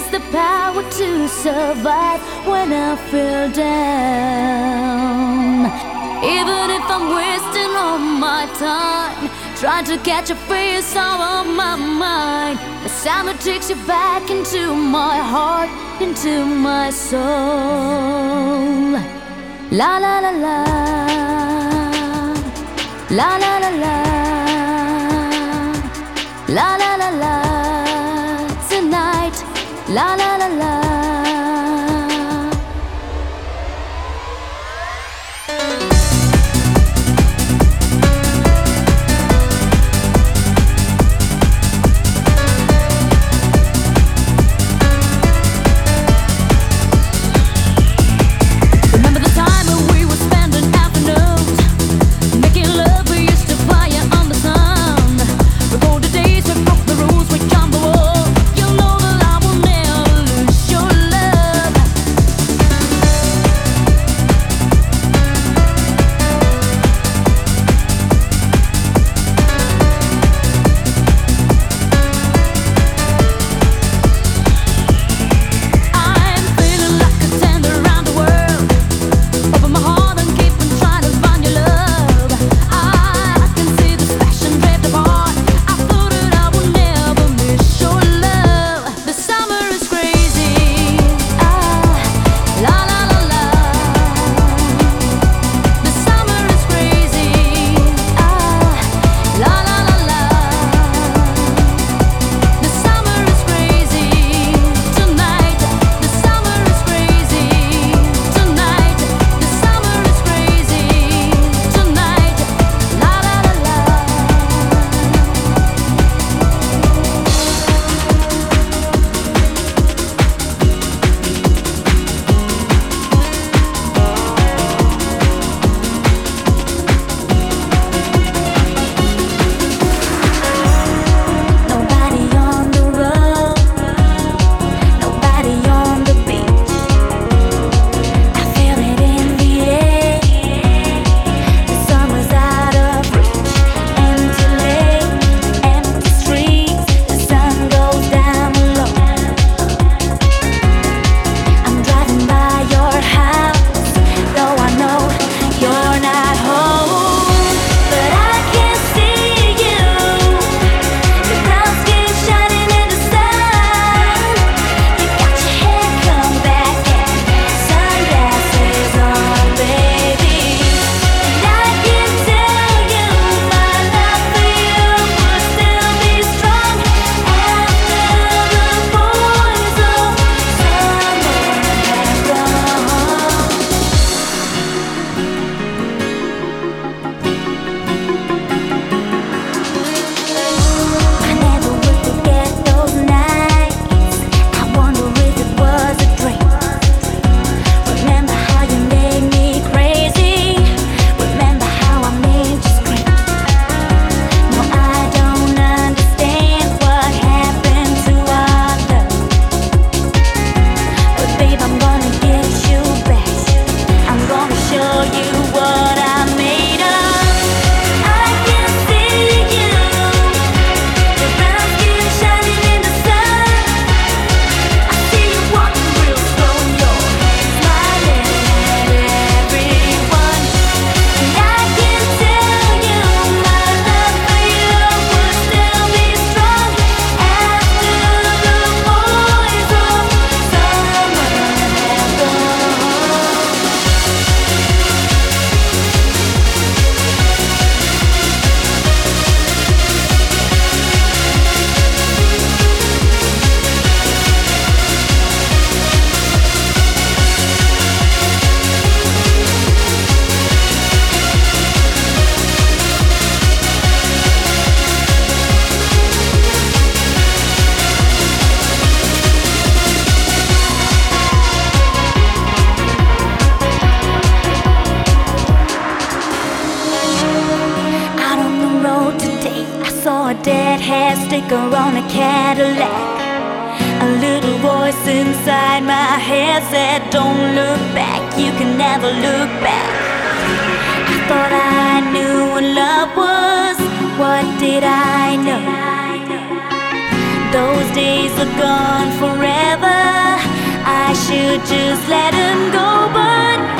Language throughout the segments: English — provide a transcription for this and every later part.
is the power to survive when I feel down. Even if I'm wasting all my time, trying to catch a face all on my mind. The sound that takes you back into my heart, into my soul. La la la la. La la la la. La la la la. La la la la. I said, don't look back, you can never look back. I thought I knew what love was, what did I know? Those days are gone forever, I should just let them go, but.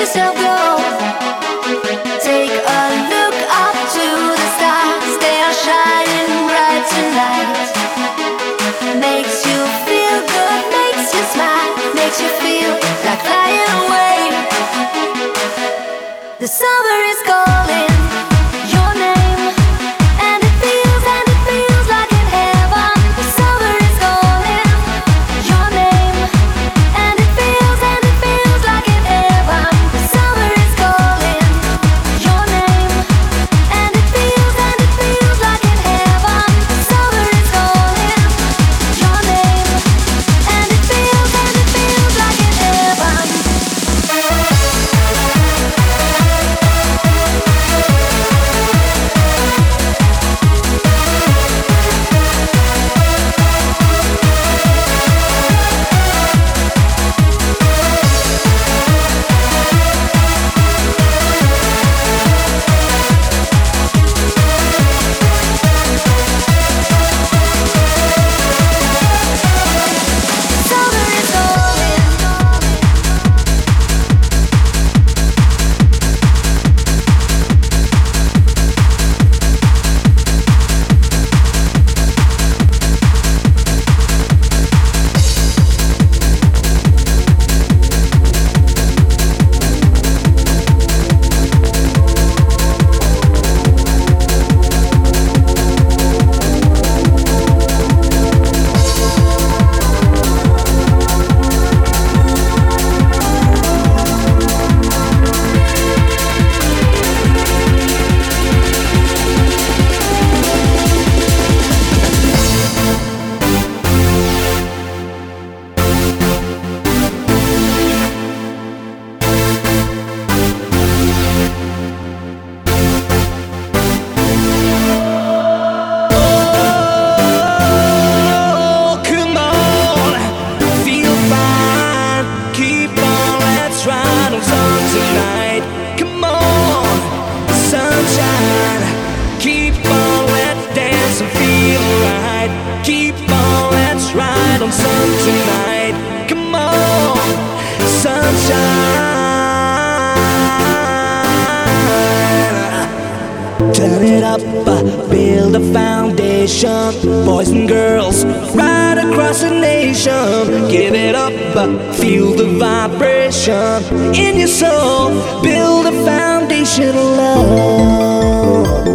yourself temptation. Give it up, uh, feel the vibration in your soul. Build a foundation of love.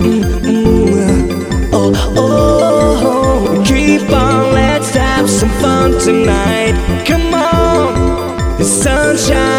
Mm-mm. Oh, oh, oh, keep on, let's have some fun tonight. Come on, sunshine.